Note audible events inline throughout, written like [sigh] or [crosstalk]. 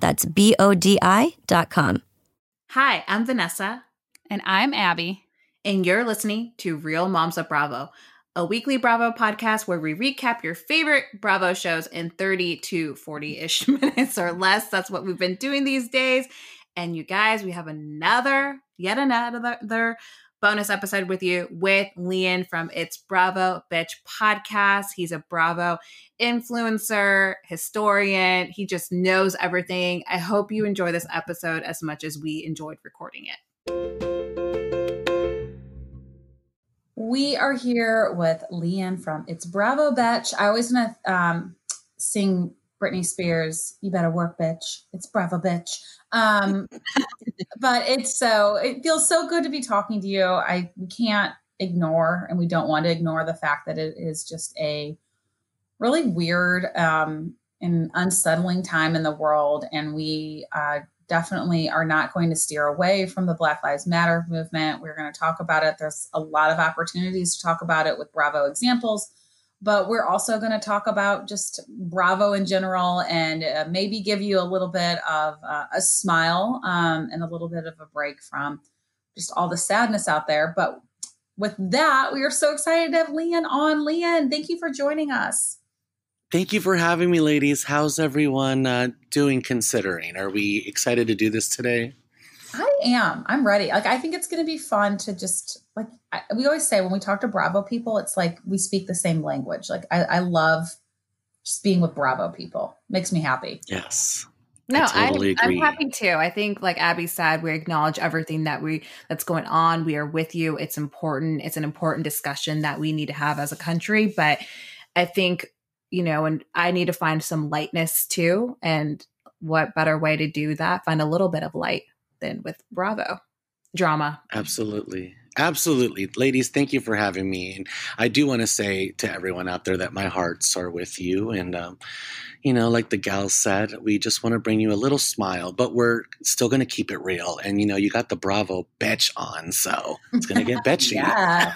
That's B O D I dot com. Hi, I'm Vanessa. And I'm Abby. And you're listening to Real Moms of Bravo, a weekly Bravo podcast where we recap your favorite Bravo shows in 30 to 40 ish [laughs] minutes or less. That's what we've been doing these days. And you guys, we have another, yet another bonus episode with you with Lian from It's Bravo Bitch podcast. He's a Bravo influencer, historian. He just knows everything. I hope you enjoy this episode as much as we enjoyed recording it. We are here with Lian from It's Bravo Bitch. I always want to um, sing Britney Spears, You Better Work Bitch. It's Bravo Bitch. Um, [laughs] but it's so, it feels so good to be talking to you. I we can't ignore and we don't want to ignore the fact that it is just a really weird um, and unsettling time in the world. And we uh, definitely are not going to steer away from the Black Lives Matter movement. We're going to talk about it. There's a lot of opportunities to talk about it with Bravo examples but we're also going to talk about just Bravo in general and uh, maybe give you a little bit of uh, a smile um, and a little bit of a break from just all the sadness out there. But with that, we are so excited to have Lian on. Lian, thank you for joining us. Thank you for having me, ladies. How's everyone uh, doing considering? Are we excited to do this today? I am. I'm ready. Like, I think it's going to be fun to just like I, we always say when we talk to Bravo people, it's like we speak the same language. Like, I, I love just being with Bravo people. Makes me happy. Yes. No, I totally I, am happy too. I think, like Abby said, we acknowledge everything that we that's going on. We are with you. It's important. It's an important discussion that we need to have as a country. But I think you know, and I need to find some lightness too. And what better way to do that? Find a little bit of light than with Bravo drama. Absolutely. Absolutely. Ladies, thank you for having me. And I do want to say to everyone out there that my hearts are with you. And, um, you know, like the gal said, we just want to bring you a little smile, but we're still going to keep it real. And, you know, you got the Bravo bitch on, so it's going to get [laughs] bitchy. yeah.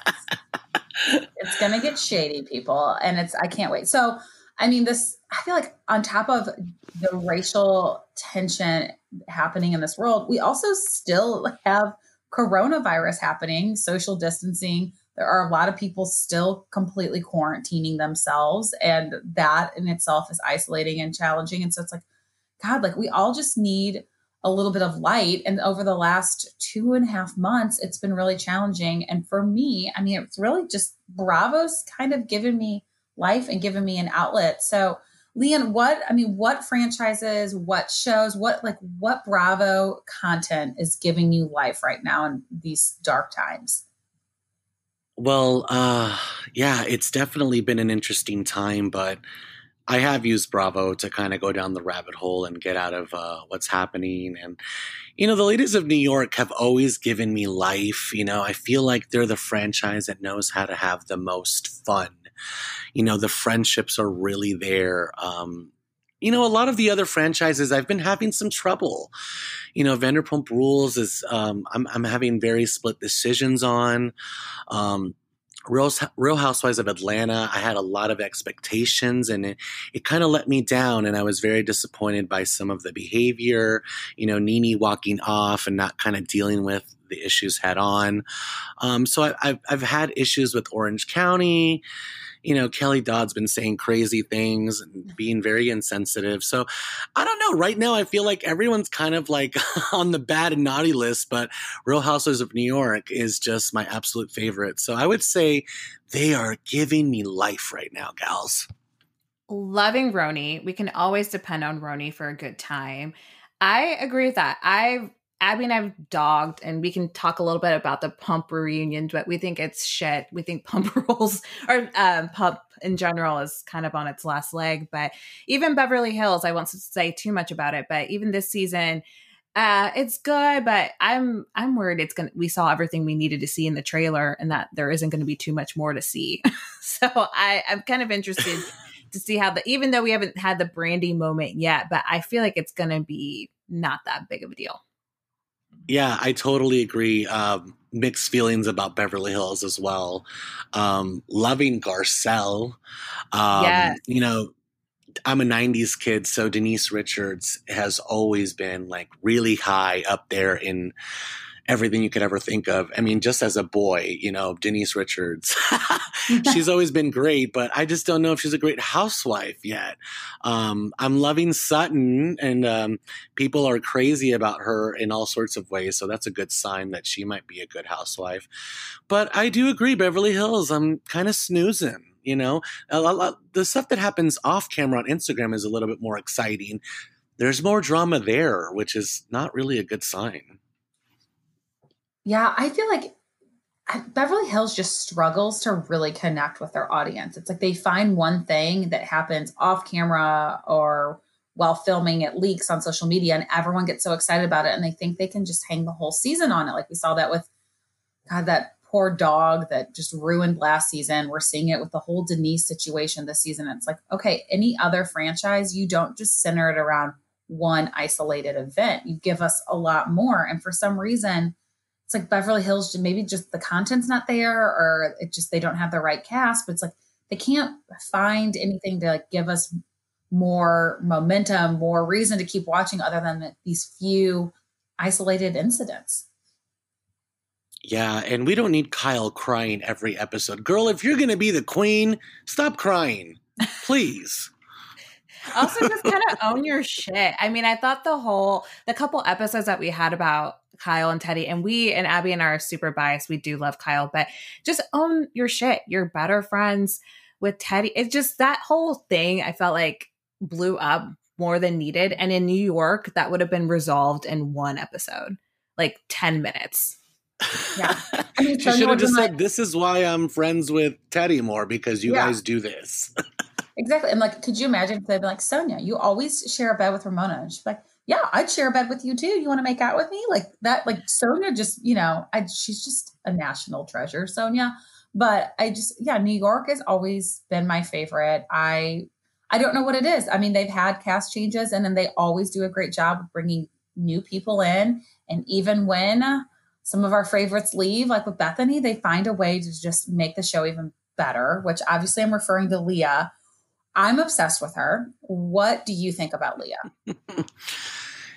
[laughs] it's going to get shady, people. And it's, I can't wait. So, I mean, this, I feel like on top of the racial tension happening in this world, we also still have coronavirus happening, social distancing. There are a lot of people still completely quarantining themselves, and that in itself is isolating and challenging. And so it's like, God, like we all just need a little bit of light. And over the last two and a half months, it's been really challenging. And for me, I mean, it's really just Bravo's kind of given me life and given me an outlet. So, Lian, what I mean, what franchises, what shows, what like what Bravo content is giving you life right now in these dark times? Well, uh yeah, it's definitely been an interesting time, but I have used Bravo to kind of go down the rabbit hole and get out of uh, what's happening. And, you know, the ladies of New York have always given me life. You know, I feel like they're the franchise that knows how to have the most fun you know, the friendships are really there. Um, you know, a lot of the other franchises, I've been having some trouble. You know, Vanderpump Rules is, um, I'm, I'm having very split decisions on. Um, Real, Real Housewives of Atlanta, I had a lot of expectations and it, it kind of let me down. And I was very disappointed by some of the behavior, you know, NeNe walking off and not kind of dealing with the issues head on. Um, so I, have I've had issues with Orange County. You know, Kelly Dodd's been saying crazy things and being very insensitive. So I don't know. Right now, I feel like everyone's kind of like [laughs] on the bad and naughty list, but Real Housewives of New York is just my absolute favorite. So I would say they are giving me life right now, gals. Loving RHONY. We can always depend on RHONY for a good time. I agree with that. I've Abby and I've dogged, and we can talk a little bit about the pump reunion, but we think it's shit. We think [laughs] pump rules or um, pump in general is kind of on its last leg. But even Beverly Hills, I won't say too much about it, but even this season, uh, it's good. But I'm I'm worried it's gonna. We saw everything we needed to see in the trailer, and that there isn't going to be too much more to see. [laughs] so I I'm kind of interested. [laughs] to see how the even though we haven't had the Brandi moment yet, but I feel like it's going to be not that big of a deal. Yeah, I totally agree. Um, mixed feelings about Beverly Hills as well. Um, loving Garcelle. Um, yes. You know, I'm a 90s kid, so Denise Richards has always been like really high up there in everything you could ever think of. I mean, just as a boy, you know, Denise Richards, [laughs] she's always been great, but I just don't know if she's a great housewife yet. Um, I'm loving Sutton, and um, people are crazy about her in all sorts of ways. So that's a good sign that she might be a good housewife. But I do agree, Beverly Hills, I'm kind of snoozing. You know, a lot, the stuff that happens off camera on Instagram is a little bit more exciting. There's more drama there, which is not really a good sign. Yeah, I feel like Beverly Hills just struggles to really connect with their audience. It's like they find one thing that happens off camera or while filming it leaks on social media and everyone gets so excited about it and they think they can just hang the whole season on it. Like we saw that with God, that poor dog that just ruined last season. We're seeing it with the whole Denise situation this season. It's like, okay, any other franchise, you don't just center it around one isolated event. You give us a lot more. And for some reason, it's like Beverly Hills, maybe just the content's not there or it just they don't have the right cast, but it's like they can't find anything to like give us more momentum, more reason to keep watching other than these few isolated incidents. Yeah, and we don't need Kyle crying every episode. Girl, if you're going to be the queen, stop crying. Please. also just kind of own your shit. I mean, I thought the whole the couple episodes that we had about Kyle and Teddy. and we and Abby and I are super biased. We do love Kyle, but just own your shit. You're better friends with Teddy. It's just that whole thing I felt like blew up more than needed. And in New York, that would have been resolved in one episode, like 10 minutes. Yeah. [laughs] I mean, she should have just said, like, This is why I'm friends with Teddy more because you yeah. guys do this. [laughs] exactly. And like, could you imagine if they'd be like, Sonja, you always share a bed with Ramona? And she's like, yeah, I'd share a bed with you too. You want to make out with me? Like that, like Sonja just, you know, I, she's just a national treasure, Sonja. But I just, yeah, New York has always been my favorite. I, I don't know what it is. I mean, they've had cast changes and then they always do a great job of bringing new people in. And even when some of our favorites leave, like with Bethany, they find a way to just make the show even better, which obviously I'm referring to Leah I'm obsessed with her. What do you think about Leah? [laughs]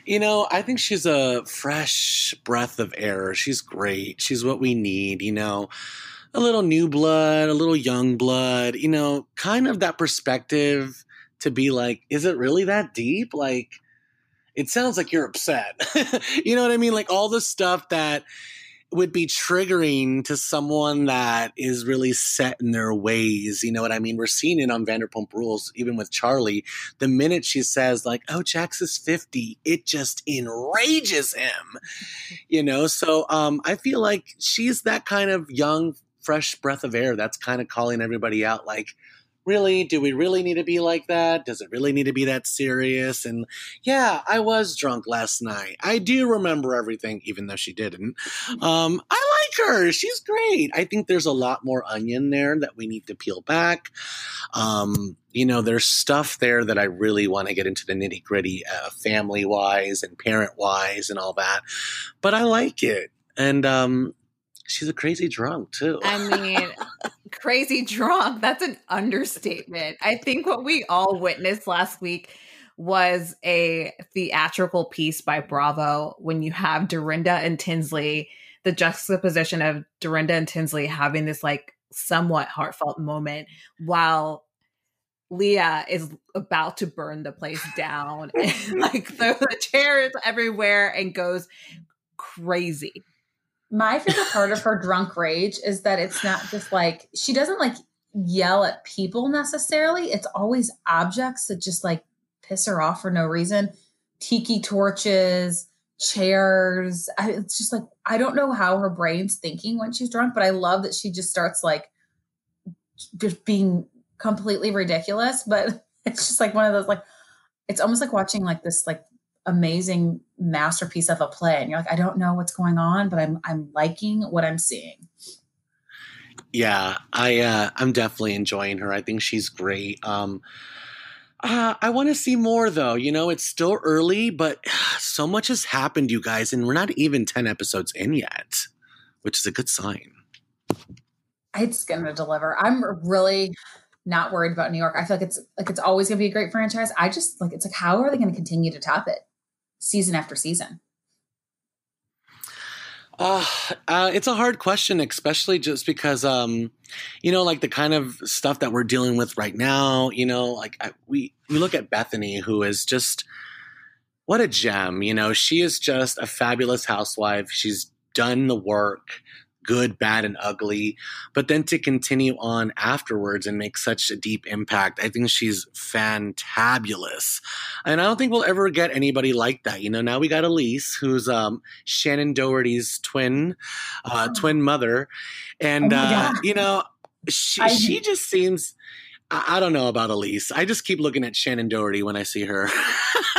you know, I think she's a fresh breath of air. She's great. She's what we need, you know. A little new blood, a little young blood, you know, kind of that perspective to be like, is it really that deep? Like, it sounds like you're upset. [laughs] you know what I mean? Like all the stuff that would be triggering to someone that is really set in their ways. You know what I mean? We're seeing it on Vanderpump Rules, even with Charli. The minute she says, like, oh, Jax is 50, it just enrages him. [laughs] You know, so um, I feel like she's that kind of young, fresh breath of air that's kind of calling everybody out, like, really, do we really need to be like that? Does it really need to be that serious? And yeah, I was drunk last night. I do remember everything, even though she didn't. Um, I like her. She's great. I think there's a lot more onion there that we need to peel back. Um, you know, there's stuff there that I really want to get into the nitty gritty, uh, family wise and parent wise and all that. But I like it. And um, she's a crazy drunk too. I mean, crazy drunk. That's an understatement. I think what we all witnessed last week was a theatrical piece by Bravo when you have Dorinda and Tinsley, the juxtaposition of Dorinda and Tinsley having this like somewhat heartfelt moment while Leah is about to burn the place down [laughs] and like throw the chairs everywhere and goes crazy. My favorite part of her drunk rage is that it's not just like she doesn't like yell at people necessarily. It's always objects that just like piss her off for no reason. Tiki torches, chairs. I, it's just like I don't know how her brain's thinking when she's drunk, but I love that she just starts like just being completely ridiculous. But [laughs] it's just like one of those like it's almost like watching like this like amazing masterpiece of a play, and you're like, I don't know what's going on, but I'm I'm liking what I'm seeing. Yeah, I uh, I'm definitely enjoying her. I think she's great. Um, uh, I want to see more though. You know, it's still early, but [sighs] so much has happened, you guys, and we're not even 10 episodes in yet, which is a good sign. It's going to deliver. I'm really not worried about New York. I feel like it's like it's always going to be a great franchise. I just like it's like how are they going to continue to top it season after season? Uh, uh, it's a hard question, especially just because, um, you know, like the kind of stuff that we're dealing with right now. You know, like I, we we look at Bethany, who is just what a gem. You know, she is just a fabulous housewife. She's done the work good, bad, and ugly. But then to continue on afterwards and make such a deep impact, I think she's fantabulous. And I don't think we'll ever get anybody like that. You know, now we got Elise, who's um, Shannen Doherty's twin, uh, oh. twin mother. And, oh uh, you know, she, I, she just seems. I, don't know about Elise. I just keep looking at Shannen Doherty when I see her.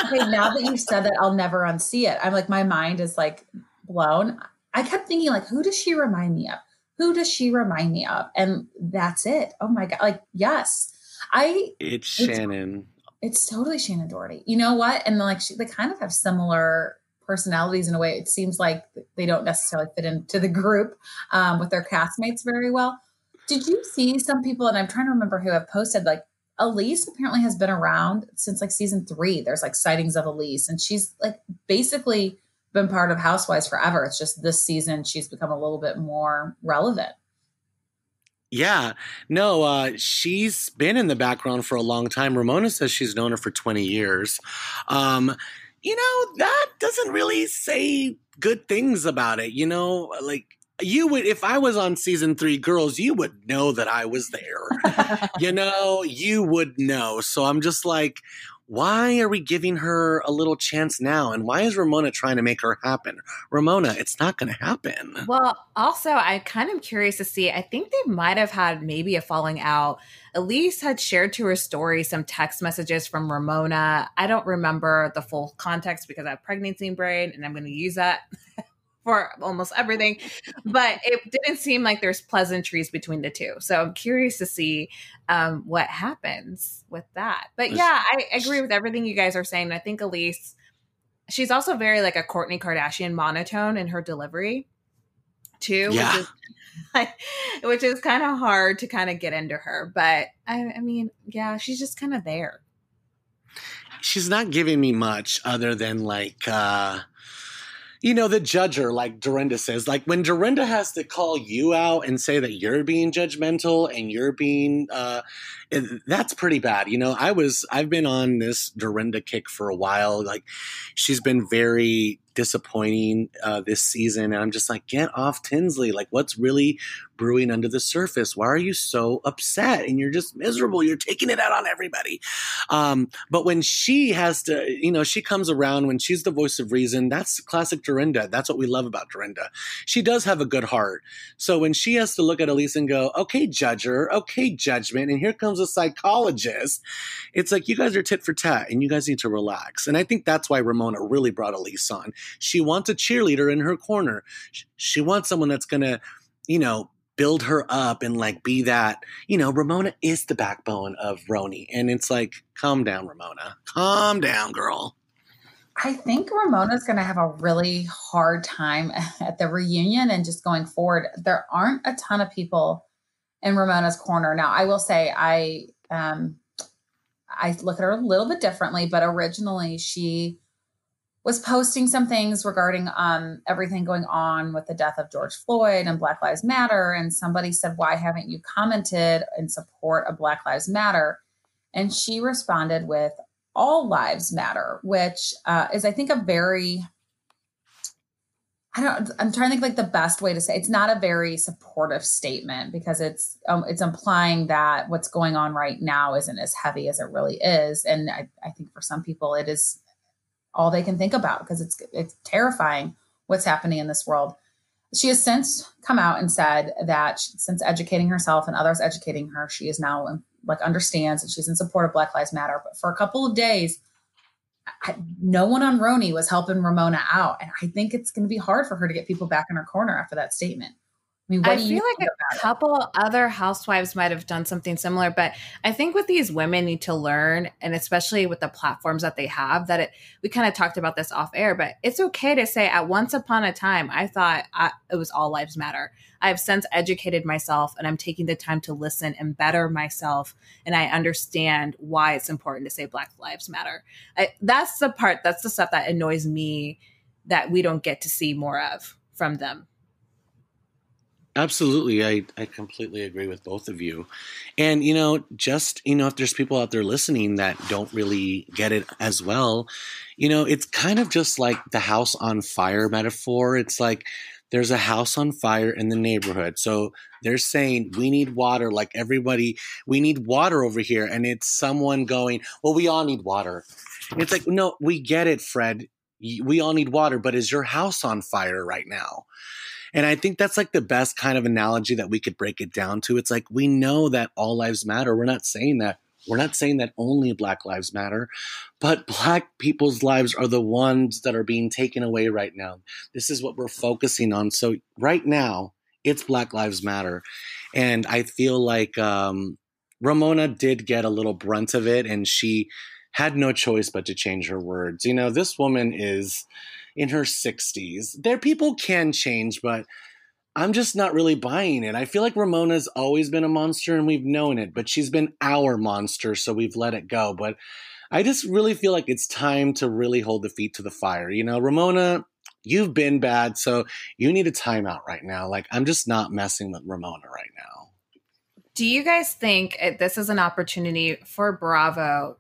okay, now that you [laughs] said that, I'll never unsee it. I'm like, my mind is like blown. I kept thinking, like, who does she remind me of? Who does she remind me of? And that's it. Oh my God. Like, yes. I it's, it's Shannen. It's totally Shannen Doherty. You know what? And like she, they kind of have similar personalities in a way. It seems like they don't necessarily fit into the group um, with their castmates very well. Did you see some people, and I'm trying to remember who have posted like Elise apparently has been around since like season three. There's like sightings of Elise, and she's like basically been part of Housewives forever. It's just this season she's become a little bit more relevant. Yeah, no, uh, she's been in the background for a long time. Ramona says she's known her for 20 years. Um, you know, that doesn't really say good things about it. You know, like you would, if I was on season three, girls, you would know that I was there. [laughs] you know, you would know. So I'm just like, why are we giving her a little chance now? And why is Ramona trying to make her happen? Ramona, it's not going to happen. Well, also, I'm kind of curious to see. I think they might have had maybe a falling out. Elise had shared to her story some text messages from Ramona. I don't remember the full context because I have pregnancy brain and I'm going to use that [laughs] for almost everything. But it didn't seem like there's pleasantries between the two. So I'm curious to see um, what happens with that. But yeah, I agree with everything you guys are saying. I think Elise, she's also very like a Kourtney Kardashian monotone in her delivery too. Yeah. [laughs] Which is, which is kind of hard to kind of get into her. But I, I mean, yeah, she's just kind of there. She's not giving me much other than like uh you know, the judger, like Dorinda says, like when Dorinda has to call you out and say that you're being judgmental and you're being, uh, that's pretty bad. You know, I was, I've been on this Dorinda kick for a while. Like she's been very disappointing uh, this season. And I'm just like, get off Tinsley. Like, what's really brewing under the surface? Why are you so upset? And you're just miserable. You're taking it out on everybody. Um, but when she has to, you know, she comes around when she's the voice of reason. That's classic Dorinda. That's what we love about Dorinda. She does have a good heart. So when she has to look at Elise and go, okay, judger, okay, judgment, and here comes a psychologist, it's like you guys are tit for tat and you guys need to relax. And I think that's why Ramona really brought Elise on. She wants a cheerleader in her corner. She wants someone that's going to, you know, build her up and like be that, you know, Ramona is the backbone of RHONY. And it's like, calm down, Ramona. Calm down, girl. I think Ramona's going to have a really hard time [laughs] at the reunion and just going forward. There aren't a ton of people in Ramona's corner. Now, I will say, I, um, I look at her a little bit differently, but originally she was posting some things regarding um, everything going on with the death of George Floyd and Black Lives Matter. And somebody said, Why haven't you commented in support of Black Lives Matter? And she responded with, All Lives Matter, which uh, is, I think, a very I don't. I'm trying to think like the best way to say. It's not a very supportive statement because it's um, it's implying that what's going on right now isn't as heavy as it really is, and I, I think for some people it is all they can think about because it's it's terrifying what's happening in this world. She has since come out and said that since educating herself and others educating her, she is now um, like understands and she's in support of Black Lives Matter. But for a couple of days, I, no one on RHONY was helping Ramona out. And I think it's going to be hard for her to get people back in her corner after that statement. I mean, I feel like a couple it? other housewives might have done something similar, but I think what these women need to learn, and especially with the platforms that they have, that it we kind of talked about this off air, but it's okay to say at once upon a time I thought I, it was all lives matter. I have since educated myself, and I'm taking the time to listen and better myself, and I understand why it's important to say Black Lives Matter. I, that's the part. That's the stuff that annoys me that we don't get to see more of from them. Absolutely. I, I completely agree with both of you. And, you know, just, you know, if there's people out there listening that don't really get it as well, you know, it's kind of just like the house on fire metaphor. It's like there's a house on fire in the neighborhood. So they're saying, we need water, like everybody, we need water over here. And it's someone going, well, we all need water. It's like, no, we get it, Fred. We all need water, but is your house on fire right now? And I think that's like the best kind of analogy that we could break it down to. It's like we know that all lives matter. We're not saying that. We're not saying that only Black lives matter, but Black people's lives are the ones that are being taken away right now. This is what we're focusing on. So, right now, it's Black Lives Matter. And I feel like um, Ramona did get a little brunt of it, and she had no choice but to change her words. You know, this woman is in her 60s. There people can change, but I'm just not really buying it. I feel like Ramona's always been a monster and we've known it, but she's been our monster, so we've let it go. But I just really feel like it's time to really hold the feet to the fire. You know, Ramona, you've been bad, so you need a timeout right now. Like, I'm just not messing with Ramona right now. Do you guys think eh, this is an opportunity for Bravo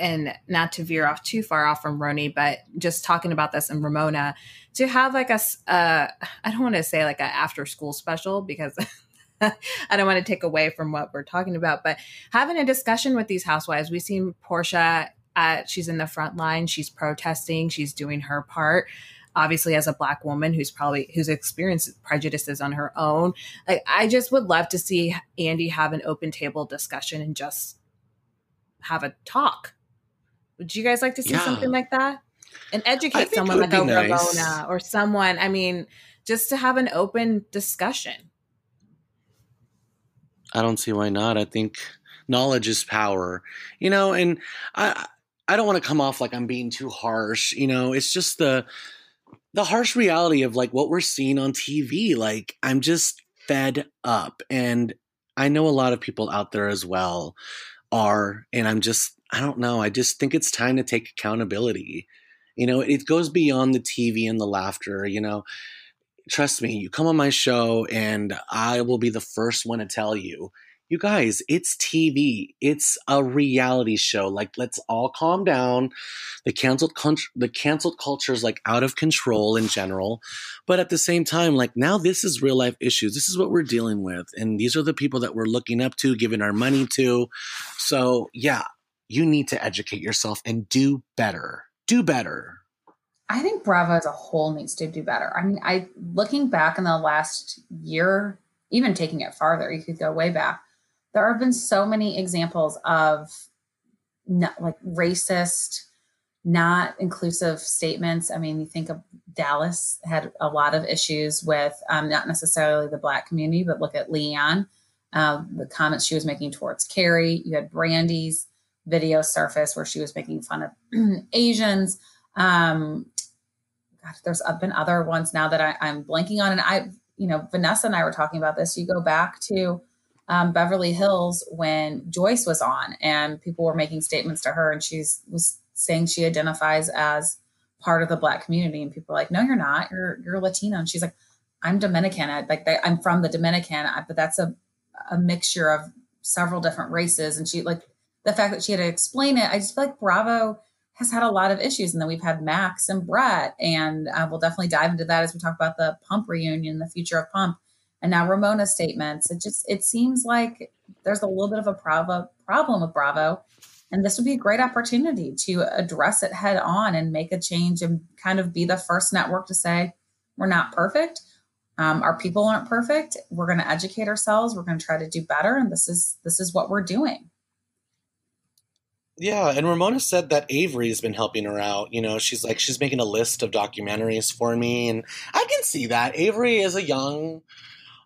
and not to veer off too far off from RHONY, but just talking about this and Ramona to have like a, uh, I don't want to say like an after school special because [laughs] I don't want to take away from what we're talking about, but having a discussion with these housewives. We've seen Porsha, uh, she's in the front line, she's protesting, she's doing her part. Obviously, as a black woman who's probably who's experienced prejudices on her own, like, I just would love to see Andy have an open table discussion and just have a talk would you guys like to see yeah. something like that? And educate someone like a nice. Ramona or someone, I mean, just to have an open discussion. I don't see why not. I think knowledge is power. You know, and I I don't want to come off like I'm being too harsh, you know, it's just the the harsh reality of like what we're seeing on TV. Like I'm just fed up and I know a lot of people out there as well are and I'm just I don't know. I just think it's time to take accountability. You know, it goes beyond the TV and the laughter. You know, trust me, you come on my show and I will be the first one to tell you you guys, it's TV. It's a reality show. Like, let's all calm down. The canceled the canceled culture is like out of control in general, but at the same time, like now this is real life issues. This is what we're dealing with, and these are the people that we're looking up to, giving our money to. So yeah, you need to educate yourself and do better. Do better. I think Bravo as a whole needs to do better. I mean, I looking back in the last year, even taking it farther, you could go way back there have been so many examples of not, like racist, not inclusive statements. I mean, you think of Dallas had a lot of issues with um, not necessarily the Black community, but look at LeeAnne, uh, the comments she was making towards Cary. You had Brandi's video surface where she was making fun of [clears throat] Asians. Um, God, there's been other ones now that I, I'm blanking on, and I, you know, Vanessa and I were talking about this. You go back to um, Beverly Hills when Joyce was on, and people were making statements to her, and she's was saying she identifies as part of the Black community, and people are like, "No, you're not. You're you're Latino," and she's like, "I'm Dominican. I, like I'm from the Dominican, but that's a a mixture of several different races." And she like the fact that she had to explain it. I just feel like Bravo has had a lot of issues, and then we've had Max and Brett, and uh, we'll definitely dive into that as we talk about the Pump reunion, the future of Pump and now Ramona's statements. It just it seems like there's a little bit of a Bravo problem with Bravo, and this would be a great opportunity to address it head on and make a change and kind of be the first network to say we're not perfect. Um, our people aren't perfect. We're going to educate ourselves. We're going to try to do better, and this is this is what we're doing. Yeah, and Ramona said that Avery has been helping her out. You know, she's like she's making a list of documentaries for me, and I can see that Avery is a young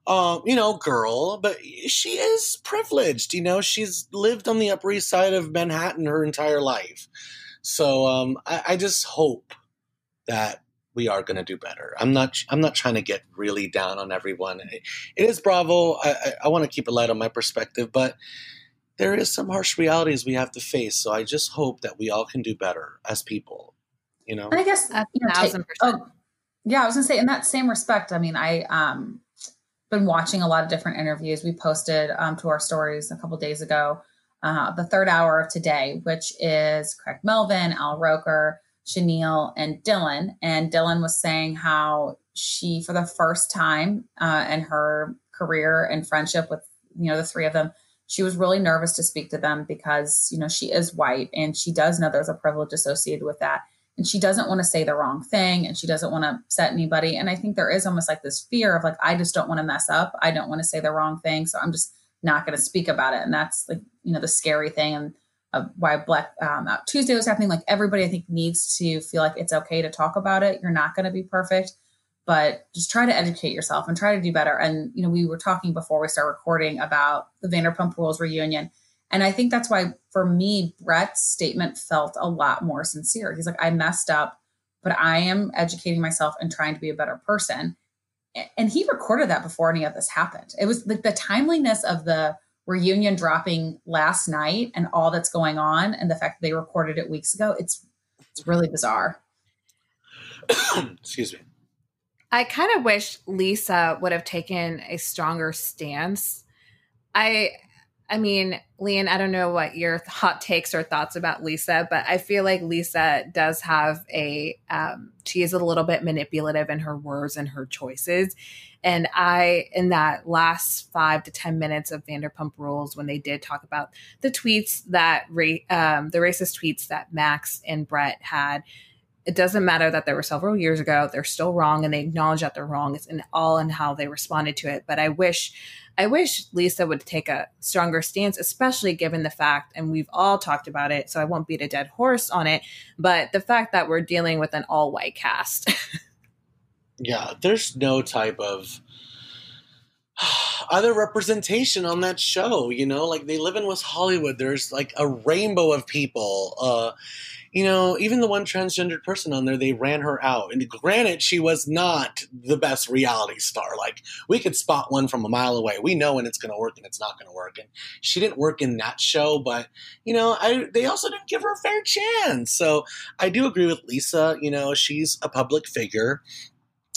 um, you know, girl, but she is privileged. You know, she's lived on the Upper East Side of Manhattan her entire life. So um, I, I just hope that we are going to do better. I'm not. I'm not trying to get really down on everyone. It is Bravo. I, I, I want to keep a light on my perspective, but there is some harsh realities we have to face. So I just hope that we all can do better as people. You know. And I guess you know, take, oh, yeah, I was gonna say in that same respect. I mean, I um been watching a lot of different interviews. We posted um, to our stories a couple days ago uh, the third hour of today, which is Craig Melvin, Al Roker, Sheinelle, and Dylan. And Dylan was saying how she, for the first time uh, in her career and friendship with you know the three of them, she was really nervous to speak to them because you know she is white and she does know there's a privilege associated with that. And she doesn't want to say the wrong thing and she doesn't want to upset anybody. And i think there is almost like this fear of like i just don't want to mess up. I don't want to say the wrong thing. So i'm just not going to speak about it. And that's like you know the scary thing and uh, why black um, tuesday was happening. Like everybody i think needs to feel like it's okay to talk about it. You're not going to be perfect but just try to educate yourself and try to do better and you know we were talking before we start recording about the vanderpump rules reunion and I think that's why, for me, Brett's statement felt a lot more sincere. He's like, I messed up, but I am educating myself and trying to be a better person. And he recorded that before any of this happened. It was like the timeliness of the reunion dropping last night and all that's going on, and the fact that they recorded it weeks ago. It's it's really bizarre. [coughs] Excuse me. I kind of wish Lisa would have taken a stronger stance. I I mean, Lian, I don't know what your hot takes or thoughts about Lisa, but I feel like Lisa does have a, um, she is a little bit manipulative in her words and her choices. And I, in that last five to 10 minutes of Vanderpump Rules, when they did talk about the tweets that, ra- um, the racist tweets that Max and Brett had, it doesn't matter that they were several years ago, they're still wrong and they acknowledge that they're wrong. It's in all in how they responded to it. But I wish I wish Lisa would take a stronger stance, especially given the fact, and we've all talked about it, so I won't beat a dead horse on it, but the fact that we're dealing with an all white cast. [laughs] yeah, there's no type of other representation on that show, you know, like they live in West Hollywood. There's like a rainbow of people. Uh, you know, even the one transgendered person on there, they ran her out. And granted, she was not the best reality star. Like, we could spot one from a mile away. We know when it's going to work and it's not going to work. And she didn't work in that show, but, you know, I, they also didn't give her a fair chance. So I do agree with Lisa. You know, she's a public figure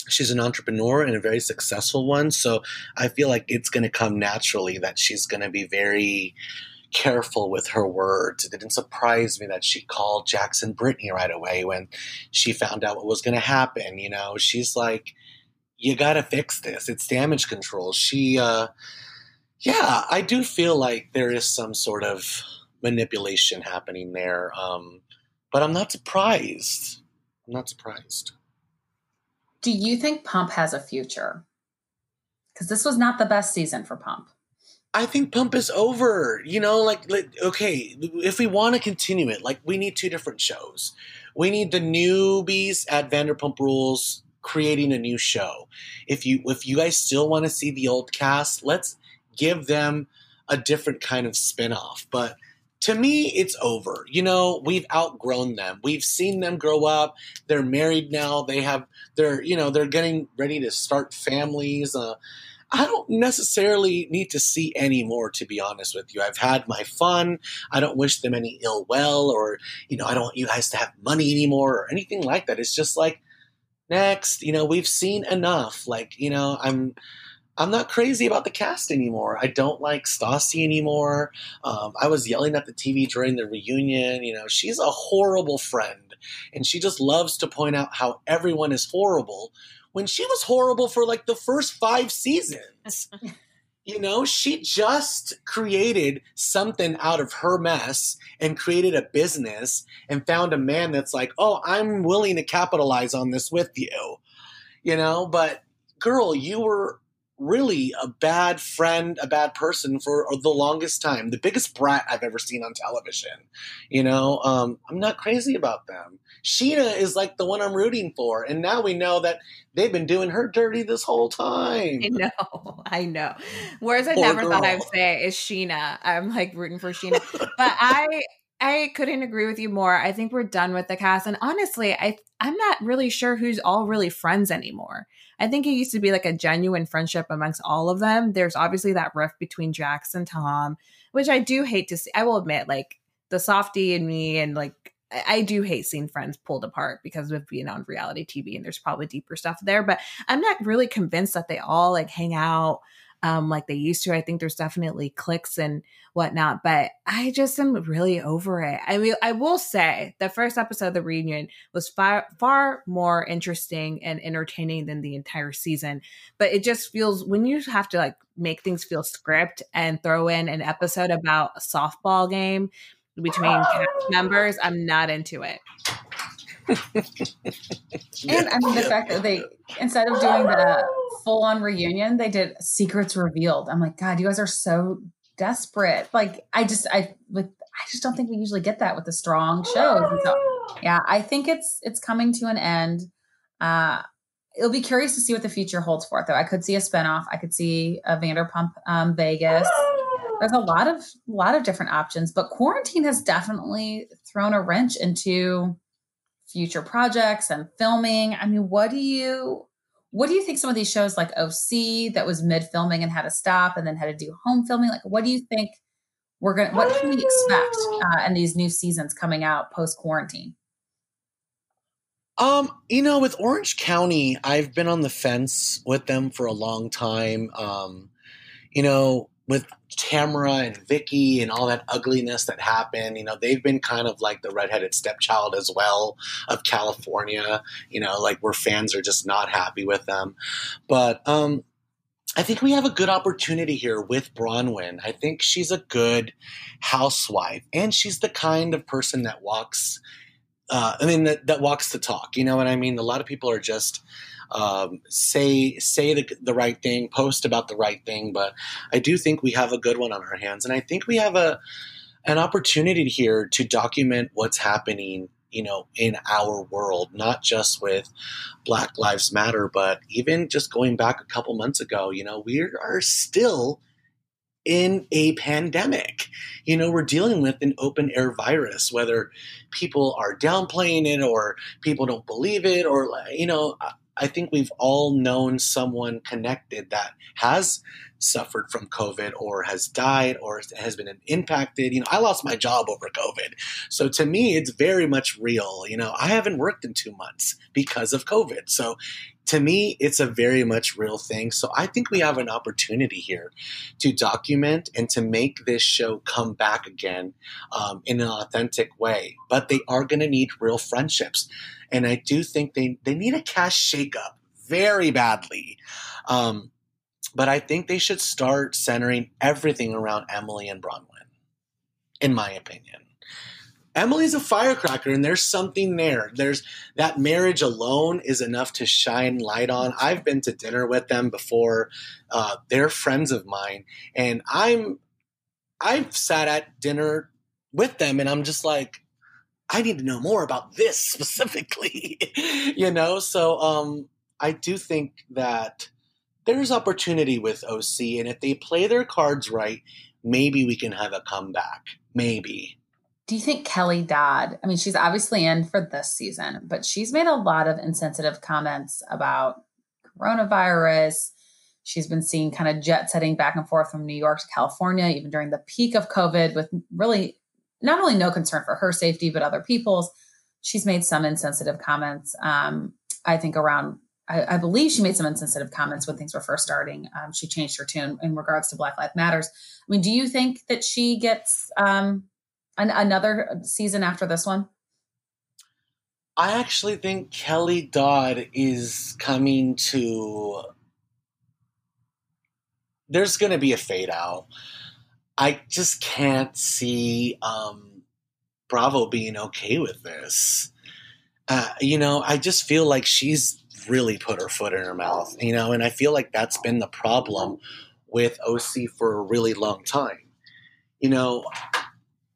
she's an entrepreneur and a very successful one. So I feel like it's going to come naturally that she's going to be very careful with her words. It didn't surprise me that she called Jax and Brittany right away when she found out what was going to happen. You know, she's like, you got to fix this. It's damage control. She, uh, yeah, I do feel like there is some sort of manipulation happening there. Um, but I'm not surprised. I'm not surprised. Do you think Pump has a future? Because this was not the best season for Pump. I think Pump is over. You know, like, like okay, if we want to continue it, like we need two different shows. We need the newbies at Vanderpump Rules creating a new show. If you if you guys still want to see the old cast, let's give them a different kind of spin-off. But to me, it's over. You know, we've outgrown them. We've seen them grow up. They're married now. They have they're you know they're getting ready to start families. Uh, I don't necessarily need to see any more, to be honest with you. I've had my fun. I don't wish them any ill will, or, you know, I don't want you guys to have money anymore or anything like that. It's just like, next, you know, we've seen enough. Like, you know, I'm. I'm not crazy about the cast anymore. I don't like Stassi anymore. Um, I was yelling at the TV during the reunion. You know, she's a horrible friend, and she just loves to point out how everyone is horrible when she was horrible for like the first five seasons. [laughs] you know, she just created something out of her mess and created a business and found a man that's like, oh, I'm willing to capitalize on this with you. You know, but girl, you were really a bad friend, a bad person for the longest time. The biggest brat I've ever seen on television. You know, um, I'm not crazy about them. Scheana is like the one I'm rooting for, and now we know that they've been doing her dirty this whole time. I know, [laughs] I know. Whereas I Poor never girl. thought I'd say is Scheana. I'm like rooting for Scheana. but [laughs] I I couldn't agree with you more. I think we're done with the cast, and honestly, I I'm not really sure who's all really friends anymore. I think it used to be like a genuine friendship amongst all of them. There's obviously that rift between Jax and Tom, which I do hate to see. I will admit, like the softy and me, and like I do hate seeing friends pulled apart because of being on reality TV, and there's probably deeper stuff there. But I'm not really convinced that they all like hang out um, like they used to. I think there's definitely clicks and whatnot, but I just am really over it. I mean, I will say the first episode of the reunion was far far more interesting and entertaining than the entire season. But it just feels when you have to like make things feel script and throw in an episode about a softball game between cast members, I'm not into it. and I mean the fact that they instead of doing the full on reunion, they did secrets revealed. I'm like, God, you guys are so desperate. Like I just I with I just don't think we usually get that with the strong shows. So yeah, I think it's it's coming to an end. Uh it'll be curious to see what the future holds for it though. I could see a spinoff. I could see a Vanderpump um, Vegas. There's a lot of a lot of different options, but quarantine has definitely thrown a wrench into future projects and filming. I mean, what do you what do you think some of these shows like OC that was mid filming and had to stop and then had to do home filming? Like, what do you think we're gonna what can we expect uh, in these new seasons coming out post quarantine? Um, you know, with Orange County, I've been on the fence with them for a long time. Um, you know, with Tamra and Vicki and all that ugliness that happened, you know, they've been kind of like the redheaded stepchild as well of California, you know, like where fans are just not happy with them. But um I think we have a good opportunity here with Braunwyn. I think she's a good housewife and she's the kind of person that walks uh, I mean that, that walks the talk. You know what I mean? A lot of people are just um, say say the, the right thing, post about the right thing. But I do think we have a good one on our hands, and I think we have a an opportunity here to document what's happening you know in our world not just with black lives matter but even just going back a couple months ago you know we are still in a pandemic. You know, we're dealing with an open air virus, whether people are downplaying it or people don't believe it, or, you know, I think we've all known someone connected that has suffered from COVID or has died or has been impacted. You know, I lost my job over COVID. So to me, it's very much real. You know, I haven't worked in two months because of COVID. So to me, it's a very much real thing. So I think we have an opportunity here to document and to make this show come back again um, in an authentic way. But they are going to need real friendships. And I do think they, they need a cast shakeup very badly. Um, but I think they should start centering everything around Emily and Braunwyn, in my opinion. Emily's a firecracker, and there's something there. There's that marriage alone is enough to shine light on. I've been to dinner with them before. Uh, they're friends of mine, and I'm I've sat at dinner with them, and I'm just like, I need to know more about this [laughs] specifically, [laughs] you know? So um, I do think that there's opportunity with OC, and if they play their cards right, maybe we can have a comeback. Maybe. Do you think Kelly Dodd? I mean, she's obviously in for this season, but she's made a lot of insensitive comments about coronavirus. She's been seen kind of jet setting back and forth from New York to California, even during the peak of COVID, with really not only no concern for her safety, but other people's. She's made some insensitive comments, um, I think, around I, I, believe she made some insensitive comments when things were first starting. Um, she changed her tune in regards to Black Lives Matters. I mean, do you think that she gets um, an, another season after this one? I actually think Kelly Dodd is coming to. There's going to be a fade out. I just can't see um, Bravo being okay with this. Uh, you know, I just feel like she's really put her foot in her mouth, you know, and I feel like that's been the problem with OC for a really long time. You know,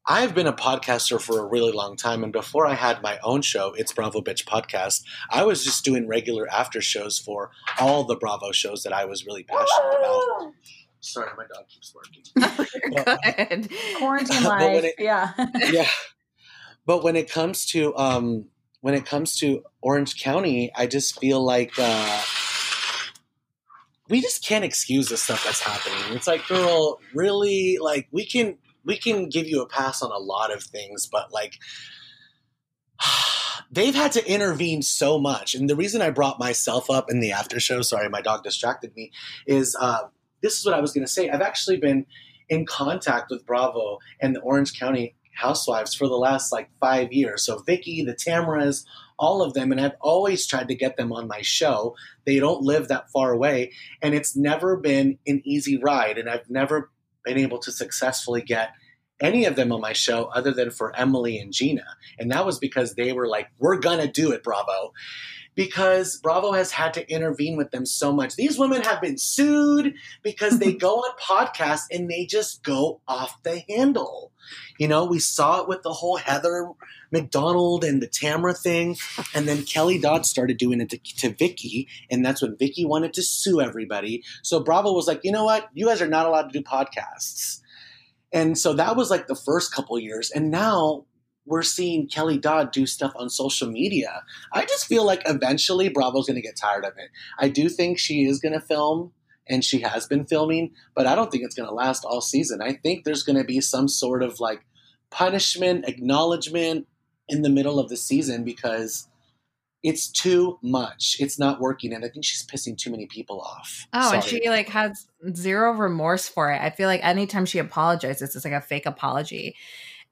I've been a podcaster for a really long time, and before I had my own show, It's Bravo Betch Podcast, I was just doing regular after shows for all the Bravo shows that I was really passionate about. Sorry, my dog keeps barking. [laughs] Good. Quarantine [laughs] life, it, yeah. yeah. But when it comes to um, when it comes to Orange County, I just feel like uh, we just can't excuse the stuff that's happening. It's like, girl, really? Like, we can we can give you a pass on a lot of things, but like. [sighs] They've had to intervene so much, and the reason I brought myself up in the after show, sorry, my dog distracted me, is uh, this is what I was going to say. I've actually been in contact with Bravo and the Orange County housewives for the last like five years. So Vicki, the Tamaras, all of them, and I've always tried to get them on my show. They don't live that far away, and it's never been an easy ride, and I've never been able to successfully get any of them on my show other than for Emily and Gina. And that was because they were like, we're gonna do it, Bravo because Bravo has had to intervene with them so much. These women have been sued because they [laughs] go on podcasts and they just go off the handle. You know, we saw it with the whole Heather McDonald and the Tamra thing, and then Kelly Dodd started doing it to, to Vicki, and that's when Vicki wanted to sue everybody. So Bravo was like, you know what, you guys are not allowed to do podcasts. And so that was like the first couple years. And now we're seeing Kelly Dodd do stuff on social media. I just feel like eventually Bravo's going to get tired of it. I do think she is going to film and she has been filming, but I don't think it's going to last all season. I think there's going to be some sort of like punishment, acknowledgement in the middle of the season because it's too much. It's not working, and I think she's pissing too many people off. Oh, Sorry. and she like has zero remorse for it. I feel like anytime she apologizes, it's like a fake apology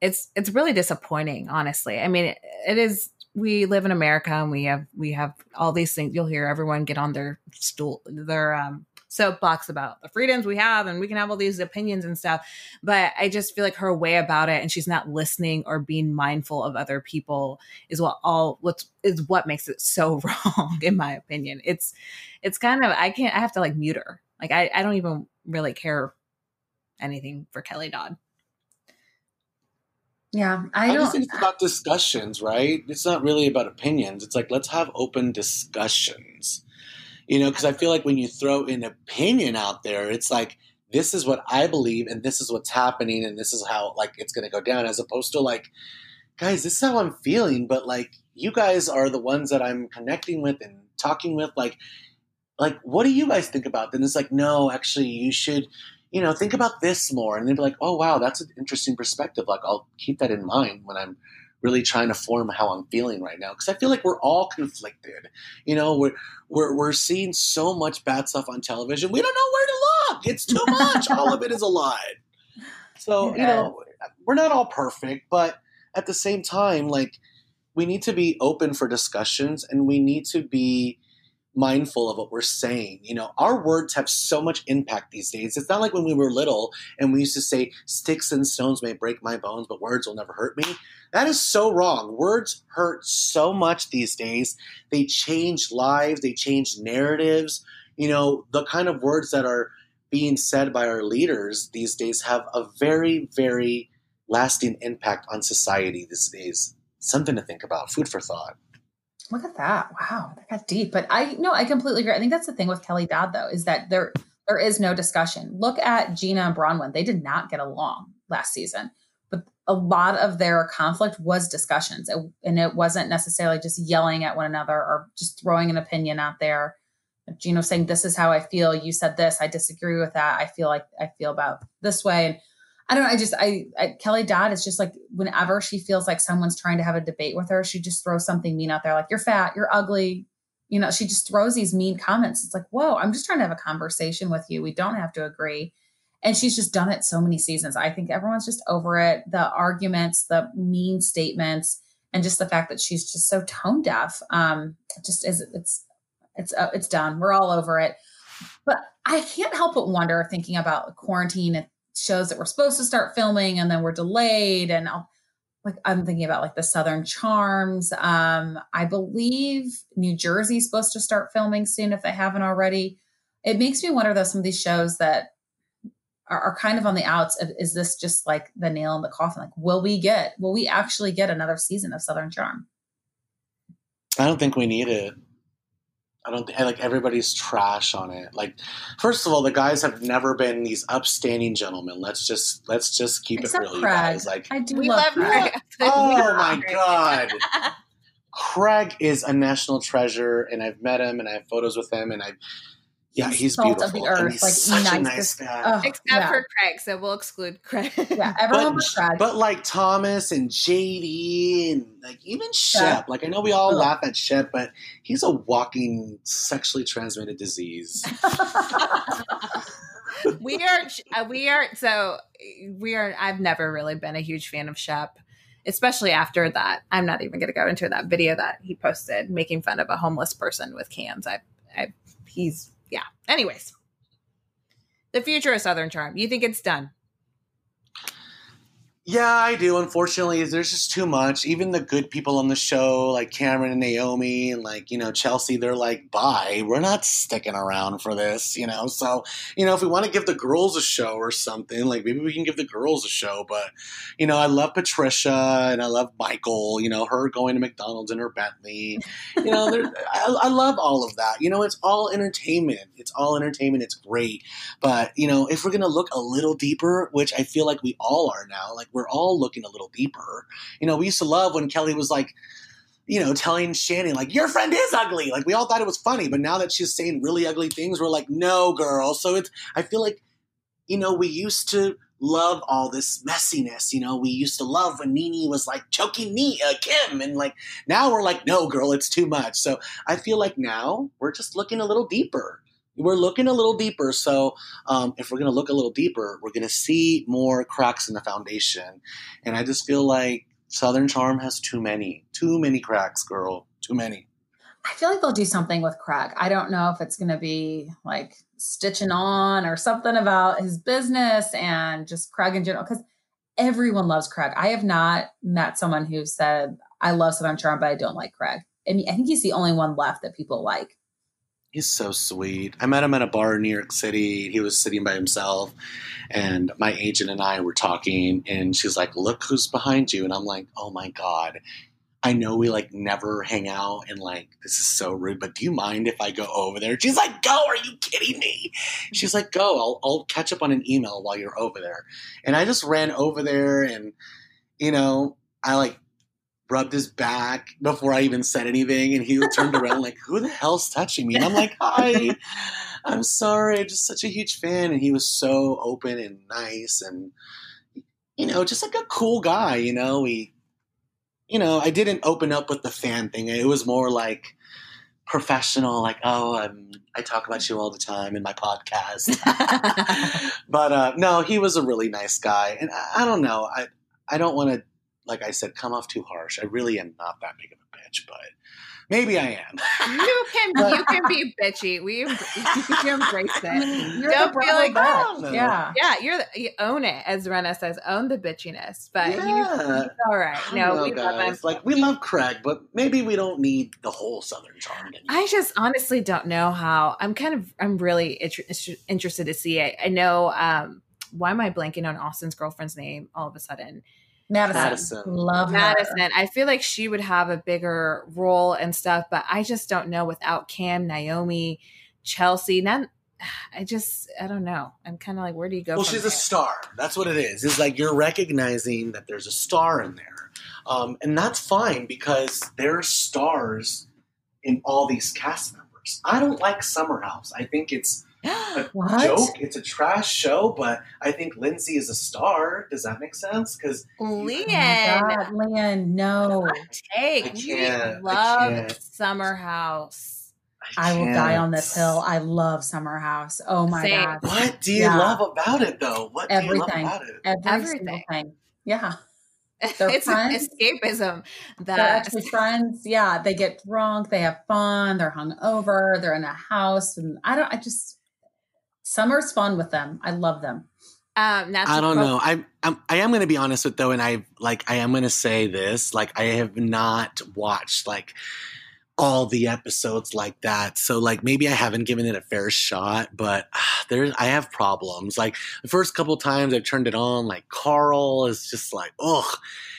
it's it's really disappointing honestly i mean it, it is we live in america and we have we have all these things you'll hear everyone get on their stool their um soapbox about the freedoms we have and we can have all these opinions and stuff but i just feel like her way about it and she's not listening or being mindful of other people is what all what's is what makes it so [laughs] wrong in my opinion it's it's kind of i can't i have to like mute her like i, I don't even really care anything for kelly dodd yeah, I, I just think it's about discussions, right? It's not really about opinions. It's like let's have open discussions. You know, because I feel like when you throw an opinion out there, it's like this is what I believe and this is what's happening and this is how like it's going to go down as opposed to like guys, this is how I'm feeling, but like you guys are the ones that I'm connecting with and talking with like like what do you guys think about? Then it's like no, actually you should you know, think about this more. And they'd be like, oh, wow, that's an interesting perspective. Like, I'll keep that in mind when I'm really trying to form how I'm feeling right now. Because I feel like we're all conflicted. You know, we're, we're, we're seeing so much bad stuff on television. We don't know where to look. It's too much. [laughs] all of it is a lie. So, you know, we're not all perfect, but at the same time, like, we need to be open for discussions and we need to be mindful of what we're saying. You know, our words have so much impact these days. It's not like when we were little and we used to say, sticks and stones may break my bones, but words will never hurt me. That is so wrong. Words hurt so much these days. They change lives, they change narratives. You know, the kind of words that are being said by our leaders these days have a very, very lasting impact on society these days. Something to think about, food for thought. Look at that. Wow, that got deep. But I no, I completely agree. I think that's the thing with Kelly Dodd though, is that there there is no discussion. Look at Gina and Braunwyn. They did not get along last season. But a lot of their conflict was discussions. It, and it wasn't necessarily just yelling at one another or just throwing an opinion out there. Gina saying, This is how I feel. You said this. I disagree with that. I feel like I feel about this way. And I don't know. I just, I, I, Kelly Dodd is just like, whenever she feels like someone's trying to have a debate with her, she just throws something mean out there, like, you're fat, you're ugly. You know, she just throws these mean comments. It's like, whoa, I'm just trying to have a conversation with you. We don't have to agree. And she's just done it so many seasons. I think everyone's just over it. The arguments, the mean statements, and just the fact that she's just so tone deaf. Um, just is it's it's uh, it's done. We're all over it. But I can't help but wonder, thinking about quarantine shows that we're supposed to start filming and then we're delayed and I'll, like I'm thinking about like the Southern Charms. Um, I believe New Jersey's supposed to start filming soon if they haven't already. It makes me wonder though some of these shows that are, are kind of on the outs. Of, is this just like the nail in the coffin? Like, will we get? Will we actually get another season of Southern Charm? I don't think we need it. I don't think like everybody's trash on it. Like, first of all, the guys have never been these upstanding gentlemen. Let's just let's just keep Except it real, Craig. guys. Like, I do We love, love Craig. Craig. [laughs] oh [laughs] my god, [laughs] Craig is a national treasure, and I've met him, and I have photos with him, and I, yeah, he's Salt beautiful. of the earth, he's like, such a nice nicest- guy. Oh, Except yeah. for Craig, so we'll exclude Craig. yeah, [laughs] everyone but, but Craig. but like Thomas and JD and like even Shep, Yeah. like I know we all Ugh. laugh at Shep, but he's a walking sexually transmitted disease. [laughs] we are uh, we are so we are i've never really been a huge fan of shep especially after that i'm not even going to go into that video that he posted making fun of a homeless person with cans i i he's yeah. Anyways. The future of southern charm. You think it's done Yeah, I do. Unfortunately, there's just too much. Even the good people on the show, like Cameron and Naomi, and like you know Chelsea, they're like, "Bye, we're not sticking around for this." You know, so you know if we want to give the girls a show or something, like maybe we can give the girls a show. But you know, I love Patricia and I love Michael. You know, her going to McDonald's in her Bentley. You know, [laughs] I, I love all of that. You know, it's all entertainment. It's all entertainment. It's great. But you know, if we're gonna look a little deeper, which I feel like we all are now, like we're all looking a little deeper. You know, we used to love when Kelly was like, you know, telling Shannon like, "Your friend is ugly." Like we all thought it was funny, but now that she's saying really ugly things, we're like, "No, girl." So it's. I feel like, you know, we used to love all this messiness. You know, we used to love when Nene was like choking me, uh, Kim, and like now we're like, "No, girl, it's too much." So I feel like now we're just looking a little deeper we're looking a little deeper. So um, if we're going to look a little deeper, we're going to see more cracks in the foundation. And I just feel like Southern Charm has too many, too many cracks, girl, too many. I feel like they'll do something with Craig. I don't know if it's going to be like stitching on or something about his business and just Craig in general, because everyone loves Craig. I have not met someone who said, I love Southern Charm, but I don't like Craig. I mean, I think he's the only one left that people like. He's so sweet. I met him at a bar in New York City. He was sitting by himself, and my agent and I were talking, and she's like, "Look who's behind you," and I'm like, "Oh my god." I know we like never hang out and like this is so rude, but do you mind if I go over there? She's like, Go, are you kidding me? She's like, Go, I'll I'll catch up on an email while you're over there. And I just ran over there and you know, I like rubbed his back before I even said anything and he turned around like, Who the hell's touching me? And I'm like, Hi, I'm sorry, I'm just such a huge fan. And he was so open and nice and you know, just like a cool guy, you know. He you know, I didn't open up with the fan thing. It was more like professional, like, oh, I'm, I talk about you all the time in my podcast. [laughs] but uh, no, he was a really nice guy, and I, I don't know. I I don't want to, like I said, come off too harsh. I really am not that big of a bitch, but maybe I am. you can you can be [laughs] bitchy we em- you embrace it You're Don't feel like, Bravo oh, bitch. Yeah. yeah you're the, you own it as Rena says own the bitchiness but Yeah. it's all right I no know, we love him. Like we love Craig, but maybe we don't need the whole Southern Charm. anymore. I just honestly don't know how. I'm kind of I'm really inter- interested to see it. I know. um Why am I blanking on Austin's girlfriend's name all of a sudden? Madison. Madison. Love her. Madison. I feel like she would have a bigger role and stuff, but I just don't know without Cam, Naomi, Chelsea. None. I just I don't know. I'm kind of like, where do you go? Well, from she's a star. That's what it is. It's like you're recognizing that there's a star in there, um, and that's fine because there are stars in all these cast members. I don't like Summer House. I think it's a [gasps] What? joke. It's a trash show, but I think Lindsay is a star. Does that make sense? Because Lian, Oh my God, Lian, no. take. I You can't, I love. Summer House. I will die on this hill. I love Summer House. Oh my Same. God. What do you Yeah. love about it, though? What do you Everything. love about it? Every Everything. thing. Yeah. [laughs] They're it's friends. escapism. They're That actually friends. Yeah. They get drunk. They have fun. They're hung over. They're in a house. And I don't, I just, summer's fun with them. I love them. um, I don't know. I'm, I'm I am going to be honest with though, and I like I am going to say this. Like I have not watched like all the episodes like that. So like maybe I haven't given it a fair shot, but there's I have problems. Like the first couple times I've turned it on, like Carl is just like ugh,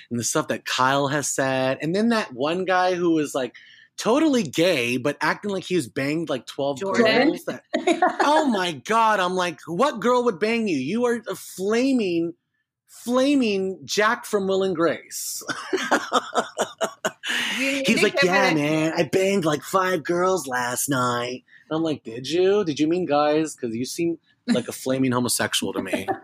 and the stuff that Kyle has said, and then that one guy who was like totally gay but acting like he was banged like twelve Jordan? girls. That, [laughs] oh my god i'm like what girl would bang you you are a flaming flaming jack from will and grace [laughs] he's like yeah man i banged like five girls last night and i'm like did you did you mean guys because you seem like a flaming homosexual to me [laughs]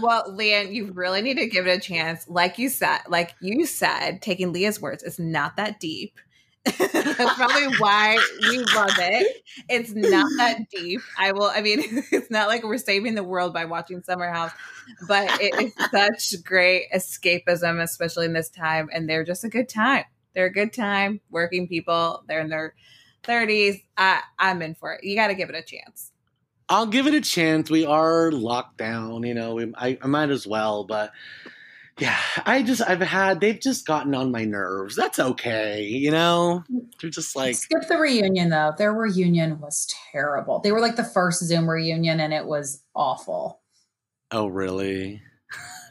Well, Lian, you really need to give it a chance. Like you said, like you said, taking Leah's words, it's not that deep. [laughs] That's probably why we love it. It's not that deep. I will. I mean, [laughs] it's not like we're saving the world by watching Summer House, but it is [laughs] such great escapism, especially in this time. And they're just a good time. They're a good time. Working people. They're in their thirties. I I'm in for it. You got to give it a chance. i'll give it a chance we are locked down you know we, I, I might as well but yeah i just i've had they've just gotten on my nerves that's okay you know they're just like Skip the reunion though. Their reunion was terrible. They were like the first Zoom reunion and it was awful. oh really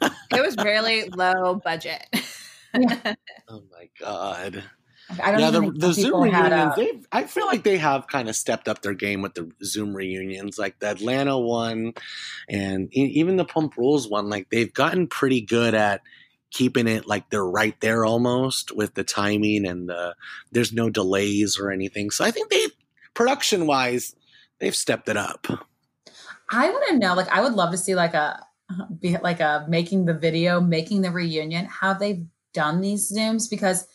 It was really low budget. [laughs] Oh my god! I don't yeah, the, the Zoom reunions. a, I feel like they have kind of stepped up their game with the Zoom reunions, like the Atlanta one, and even the Pump Rules one. Like they've gotten pretty good at keeping it like they're right there almost with the timing and the there's no delays or anything. So I think they, production wise, they've stepped it up. I want to know, like, I would love to see like a, be like a making the video, making the reunion, how they've done these Zooms because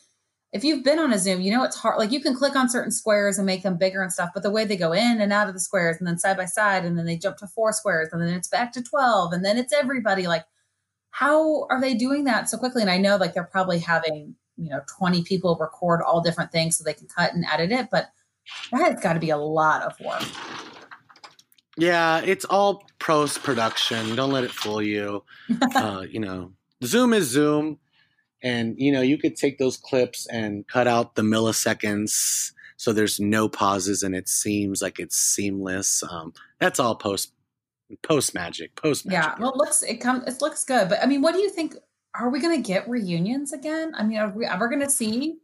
if you've been on a Zoom, you know it's hard. Like you can click on certain squares and make them bigger and stuff, but the way they go in and out of the squares and then side by side and then they jump to four squares and then it's back to 12 and then it's everybody like how are they doing that so quickly? And I know like they're probably having, you know, 20 people record all different things so they can cut and edit it, but that's got to be a lot of work. Yeah, it's all post production. Don't let it fool you. [laughs] uh, you know, Zoom is Zoom, and you know you could take those clips and cut out the milliseconds so there's no pauses and it seems like it's seamless. Um, that's all post post magic. Post magic. Yeah, well, it looks it comes it looks good, but I mean, what do you think? Are we going to get reunions again? I mean, are we ever going to see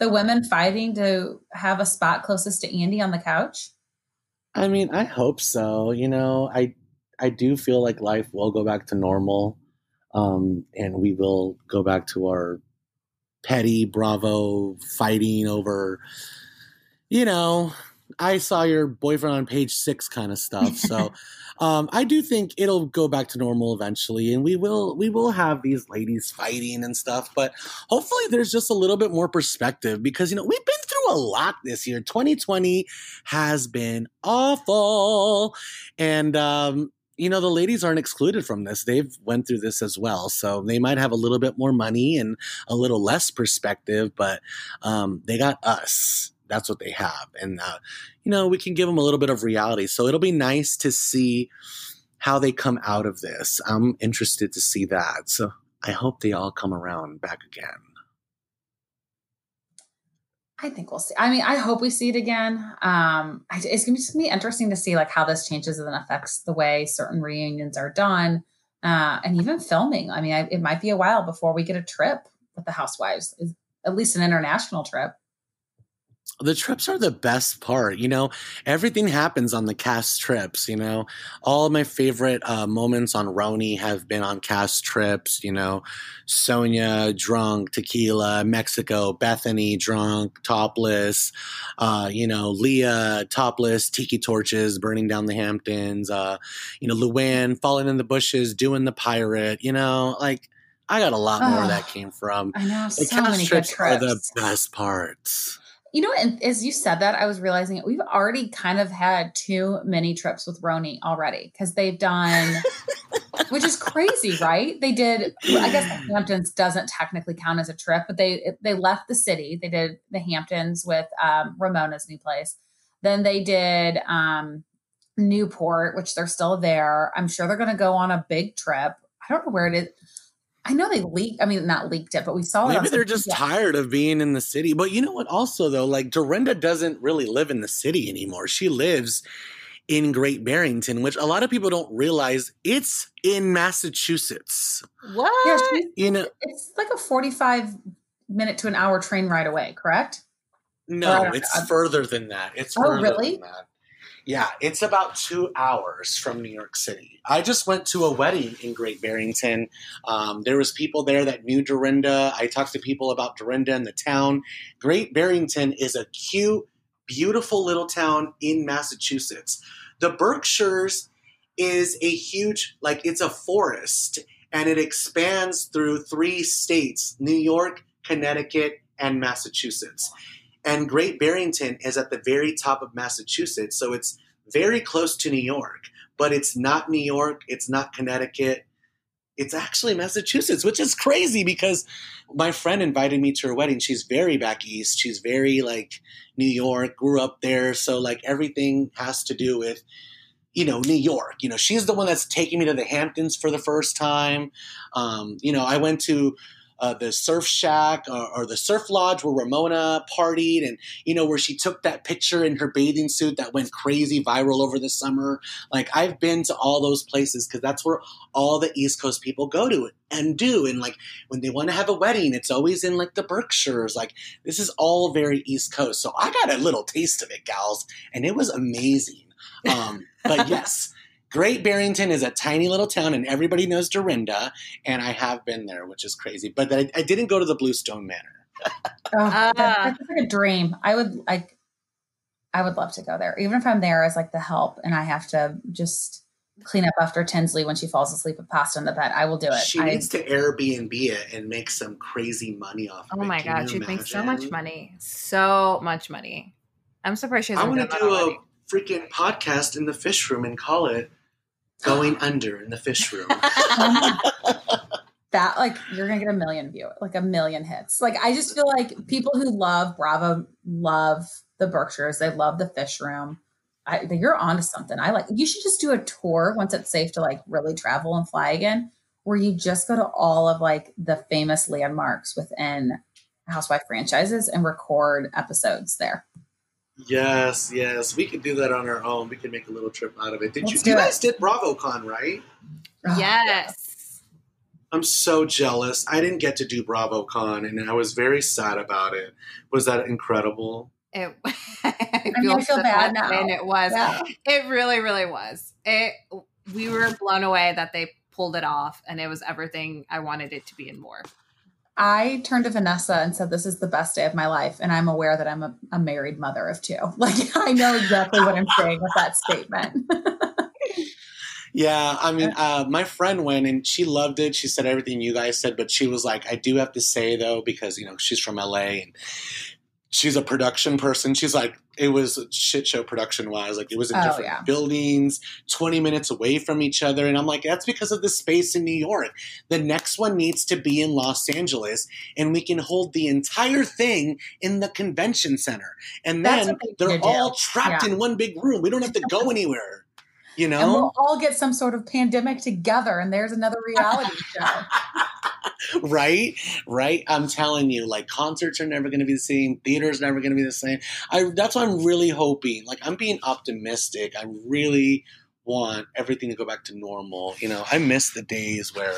the women fighting to have a spot closest to Andy on the couch? I mean, I hope so. You know, I I do feel like life will go back to normal, um, and we will go back to our petty Bravo fighting over. You know, I saw your boyfriend on page six kind of stuff. So, [laughs] um, I do think it'll go back to normal eventually, and we will we will have these ladies fighting and stuff. But hopefully, there's just a little bit more perspective because you know we've been through a lot this year. 2020 has been awful, and um, you know the ladies aren't excluded from this. They've went through this as well, so they might have a little bit more money and a little less perspective, but um, they got us. That's what they have. And uh, you know we can give them a little bit of reality. So it'll be nice to see how they come out of this. I'm interested to see that. So i hope they all come around back again I think we'll see. I mean, I hope we see it again. Um, it's be gonna be interesting to see like how this changes and affects the way certain reunions are done, uh, and even filming. I mean, I, it might be a while before we get a trip with the housewives, at least an international trip. The trips are the best part. You know, everything happens on the cast trips. You know, all of my favorite uh, moments on RHONY have been on cast trips. You know, Sonja drunk, tequila, Mexico, bethany drunk, topless. Uh, you know, Leah topless, tiki torches burning down the Hamptons. Uh, you know, Luann falling in the bushes, doing the pirate. You know, like. I got a lot more oh, that came from. I know the so cast many trips, trips are the best parts. You know, and as you said that, I was realizing it. we've already kind of had too many trips with RHONY already because they've done, [laughs] which is crazy, right? They did. I guess the Hamptons doesn't technically count as a trip, but they they left the city. They did the Hamptons with um, Ramona's new place. Then they did um, Newport, which they're still there. I'm sure they're going to go on a big trip. I don't know where it is. I know they leaked. I mean, not leaked it, but we saw. Maybe they're just yeah. tired of being in the city. But you know what? Also, though, like Dorinda doesn't really live in the city anymore. She lives in Great Barrington, which a lot of people don't realize it's in Massachusetts. What? Yeah, you know, it's like a forty-five minute to an hour train ride away. Correct? No, it's uh, further than that. It's oh, really? That. Yeah, it's about two hours from New York City. I just went to a wedding in Great Barrington. Um, there was people there that knew Dorinda. I talked to people about Dorinda and the town. Great Barrington is a cute, beautiful little town in Massachusetts. The Berkshires is a huge, like it's a forest, and it expands through three states: New York, Connecticut, and Massachusetts. And Great Barrington is at the very top of Massachusetts, so it's very close to New York, but it's not New York, it's not Connecticut. It's actually Massachusetts, which is crazy because my friend invited me to her wedding. She's very back east. She's very like New York, grew up there. So, like, everything has to do with, you know, New York. You know, she's the one that's taking me to the Hamptons for the first time. Um, you know, I went to uh, the surf shack or, or, the surf lodge where Ramona partied, and you know where she took that picture in her bathing suit that went crazy viral over the summer. Like I've been to all those places because that's where all the East Coast people go to and do. And like when they want to have a wedding, it's always in like the Berkshires. Like this is all very East Coast. So I got a little taste of it, gals, and it was amazing. Um, but [laughs] yes. Great Barrington is a tiny little town, and everybody knows Dorinda, and I have been there, which is crazy. But I, I didn't go to the Bluestone Manor. [laughs] oh, uh, that's like a dream. I would like. I would love to go there, even if I'm there as like the help, and I have to just clean up after Tinsley when she falls asleep with pasta in the bed. I will do it. She I, needs to Airbnb it and make some crazy money off. Of it. Oh of my god, she makes so much money, so much money. I'm surprised she hasn't. I want to do a freaking podcast in the fish room and call it going under in the fish room. [laughs] [laughs] that like you're gonna get a million view like a million hits. Like i just feel like people who love bravo love the berkshires. They love the fish room. I, you're onto something. I like you should just do a tour once it's safe to like really travel and fly again where you just go to all of like the famous landmarks within housewife franchises and record episodes there Yes, yes, we could do that on our own. We can make a little trip out of it. Did Let's you? You guys did BravoCon, right? Oh, yes. I'm so jealous. I didn't get to do BravoCon, and I was very sad about it. Was that incredible? It. [laughs] I, feel, I feel bad now. And it was. Yeah. It really, really was. It. We were blown away that they pulled it off, and it was everything I wanted it to be and more. I turned to Vanessa and said, This is the best day of my life. And I'm aware that I'm a, a married mother of two. [laughs] Like, I know exactly what I'm saying with that statement. [laughs] yeah. I mean, uh, my friend went and she loved it. She said everything you guys said, but she was like, I do have to say, though, because, you know, she's from LA and she's a production person. She's like, it was a shit show production wise. Like it was in oh, different yeah. buildings, 20 minutes away from each other. And I'm like, that's because of the space in New York. The next one needs to be in Los Angeles and we can hold the entire thing in the convention center. And then they're all trapped yeah. in one big room. We don't have to go [laughs] anywhere. You know? And we'll all get some sort of pandemic together and there's another reality [laughs] show. right? Right? I'm telling you, like concerts are never going to be the same. Theater's never going to be the same. I that's what I'm really hoping. Like I'm being optimistic. I really want everything to go back to normal. You know, I miss the days where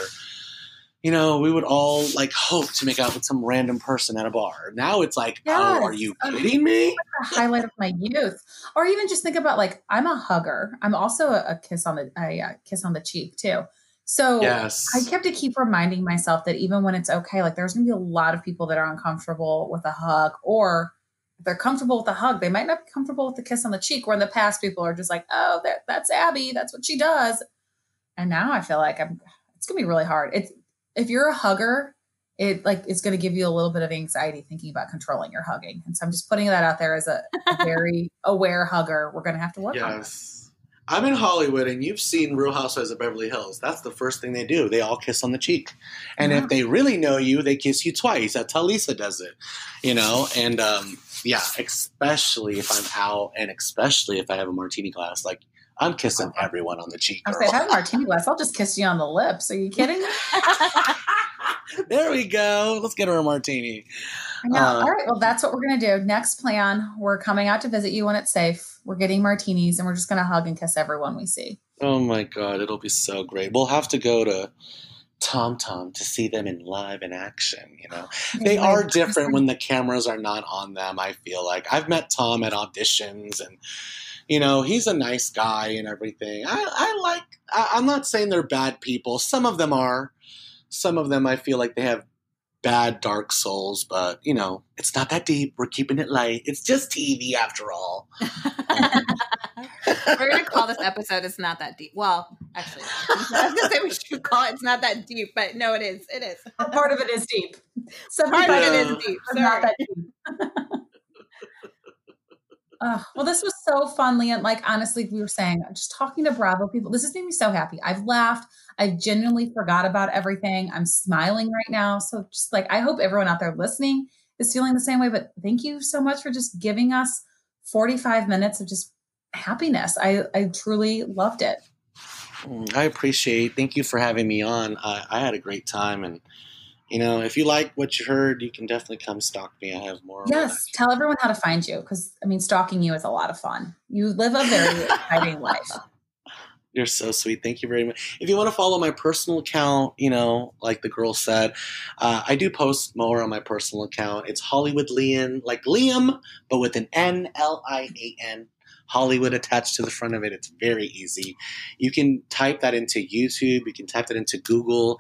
you know, we would all like hope to make out with some random person at a bar. Now it's like, Yes. oh, are you kidding me? the highlight of my youth. Or even just think about like I'm a hugger. I'm also a, a kiss on the a, uh kiss on the cheek too. So Yes. I kept to keep reminding myself that even when it's okay, like there's gonna be a lot of people that are uncomfortable with a hug, or if they're comfortable with a hug, they might not be comfortable with the kiss on the cheek. Where in the past, people are just like, "Oh, that, that's Abby. That's what she does." And now I feel like I'm. It's gonna be really hard. It's if you're a hugger, it like it's gonna give you a little bit of anxiety thinking about controlling your hugging. And so I'm just putting that out there as a, a very [laughs] aware hugger. We're gonna have to work on. Yes. I'm in Hollywood and you've seen Real Housewives of Beverly Hills. That's the first thing they do. They all kiss on the cheek. And Yeah. if they really know you, they kiss you twice. That's how Lisa does it. You know? And um, yeah, especially if I'm out and especially if I have a martini glass, like I'm kissing everyone on the cheek. Girl. I have a martini glass. I'll just kiss you on the lips. Are you kidding [laughs] there we go. Let's get her a martini. I know. Uh, All right. Well, that's what we're going to do. Next plan we're coming out to visit you when it's safe. We're getting martinis and we're just going to hug and kiss everyone we see. Oh my god, it'll be so great. We'll have to go to Tom Tom to see them in live in action, you know. [sighs] They are different when the cameras are not on them, I feel like. I've met Tom at auditions and you know, he's a nice guy and everything. I, I like I, I'm not saying they're bad people. Some of them are. Some of them I feel like they have bad dark souls, but you know, it's not that deep. We're keeping it light. It's just TV after all. [laughs] [laughs] We're gonna call this episode "It's Not That Deep." Well, actually, [laughs] I was gonna say we should call it "It's Not That Deep," but no, it is. It is. Part of it is deep. So part of it is deep. but not Sorry. Uh, well, this was so fun, Lian. Like, honestly, we were saying, just talking to Bravo people, this has made me so happy. I've laughed. I've genuinely forgot about everything. I'm smiling right now. So, just like, I hope everyone out there listening is feeling the same way. But thank you so much for just giving us 45 minutes of just happiness. I, I truly loved it. Mm, I appreciate. Thank you for having me on. I, I had a great time, and you know, if you like what you heard, you can definitely come stalk me. I have more. Yes. Tell everyone how to find you because, I mean, stalking you is a lot of fun. You live a very exciting [laughs] life. You're so sweet. Thank you very much. If you want to follow my personal account, you know, like the girl said, uh, I do post more on my personal account. It's Hollywood Lian, like Liam, but with an N L I A N. Hollywood attached to the front of it. It's very easy. You can type that into YouTube. You can type that into Google,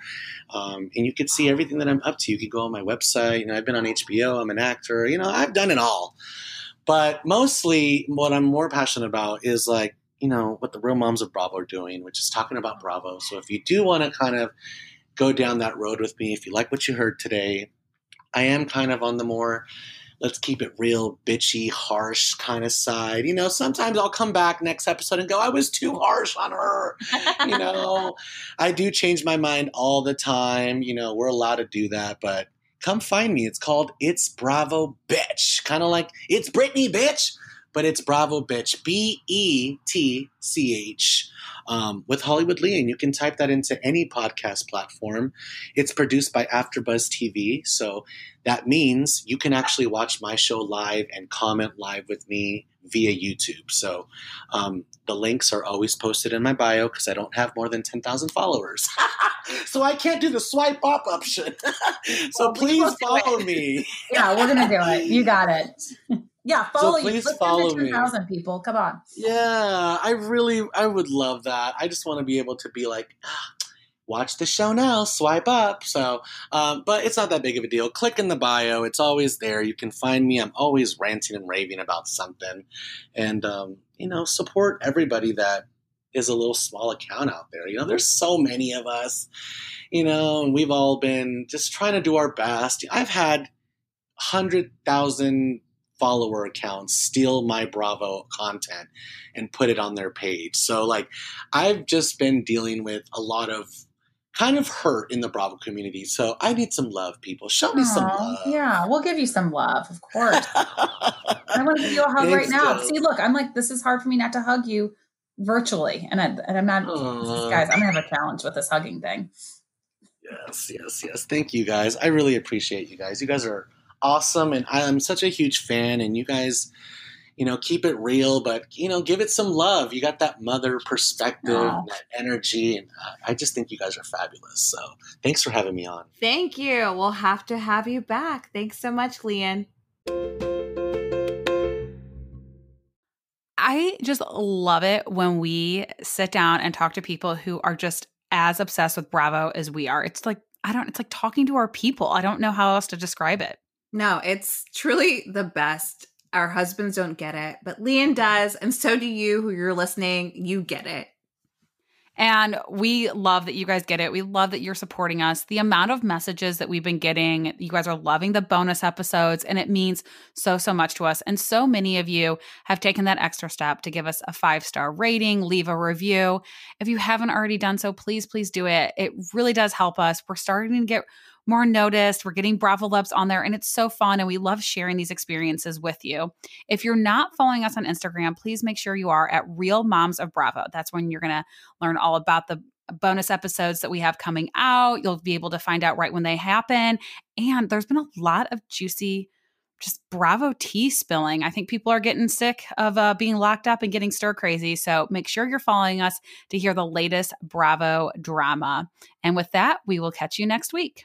um, and you can see everything that I'm up to. You can go on my website. You know, I've been on HBO. I'm an actor. You know, I've done it all. But mostly, what I'm more passionate about is like you know what the real moms of Bravo are doing, which is talking about Bravo. So if you do want to kind of go down that road with me, if you like what you heard today, I am kind of on the more let's keep it real, bitchy, harsh kind of side. You know, sometimes I'll come back next episode and go, I was too harsh on her. [laughs] You know, I do change my mind all the time. You know, we're allowed to do that, but come find me. It's called It's Bravo Betch. Kind of like It's Britney Bitch, but it's Bravo Betch. B E T C H. Um, with Hollywood Lee, and you can type that into any podcast platform. It's produced by AfterBuzz TV, so that means you can actually watch my show live and comment live with me via YouTube. So um, the links are always posted in my bio because I don't have more than 10,000 followers. [laughs] so I can't do the swipe up option. [laughs] so Well, please will do it. follow me. Yeah, we're gonna do it. You got it. [laughs] Yeah, follow you. please Let's follow me. 2,000 people. Come on. Yeah, I really, I would love that. I just want to be able to be like, ah, watch the show now, swipe up. So, um, but it's not that big of a deal. Click in the bio; it's always there. You can find me. I'm always ranting and raving about something, and um, you know, support everybody that is a little small account out there. You know, there's so many of us. You know, and we've all been just trying to do our best. I've had hundred thousand follower accounts steal my Bravo content and put it on their page. So like I've just been dealing with a lot of kind of hurt in the Bravo community. So I need some love, people. Show me some love. Yeah, we'll give you some love, of course. I want to give you a hug [laughs] right now. See, look, I'm like, this is hard for me not to hug you virtually, and, I, and I'm not, Aw. guys. I'm gonna have a challenge with this hugging thing. Yes, yes, yes. Thank you guys. I really appreciate you guys. You guys are awesome and I am such a huge fan and you guys you know, keep it real, but you know, give it some love. You got that mother perspective, that energy, and uh, I just think you guys are fabulous. So, thanks for having me on. Thank you. We'll have to have you back. Thanks so much, Lian. I just love it when we sit down and talk to people who are just as obsessed with Bravo as we are. It's like, I don't, it's like talking to our people. I don't know how else to describe it. No, it's truly the best. Our husbands don't get it, but Lian does. And so do you, who you're listening. You get it. And we love that you guys get it. We love that you're supporting us. The amount of messages that we've been getting, you guys are loving the bonus episodes, and it means so, so much to us. And so many of you have taken that extra step to give us a five star rating, leave a review. If you haven't already done so, please, please do it. It really does help us. We're starting to get more noticed. We're getting Bravolebs on there, and it's so fun. And we love sharing these experiences with you. If you're not following us on Instagram, please make sure you are at Real Moms of Bravo. That's when you're going to learn all about the bonus episodes that we have coming out. You'll be able to find out right when they happen. And there's been a lot of juicy, just Bravo tea spilling. I think people are getting sick of uh, being locked up and getting stir crazy. So make sure you're following us to hear the latest Bravo drama. And with that, we will catch you next week.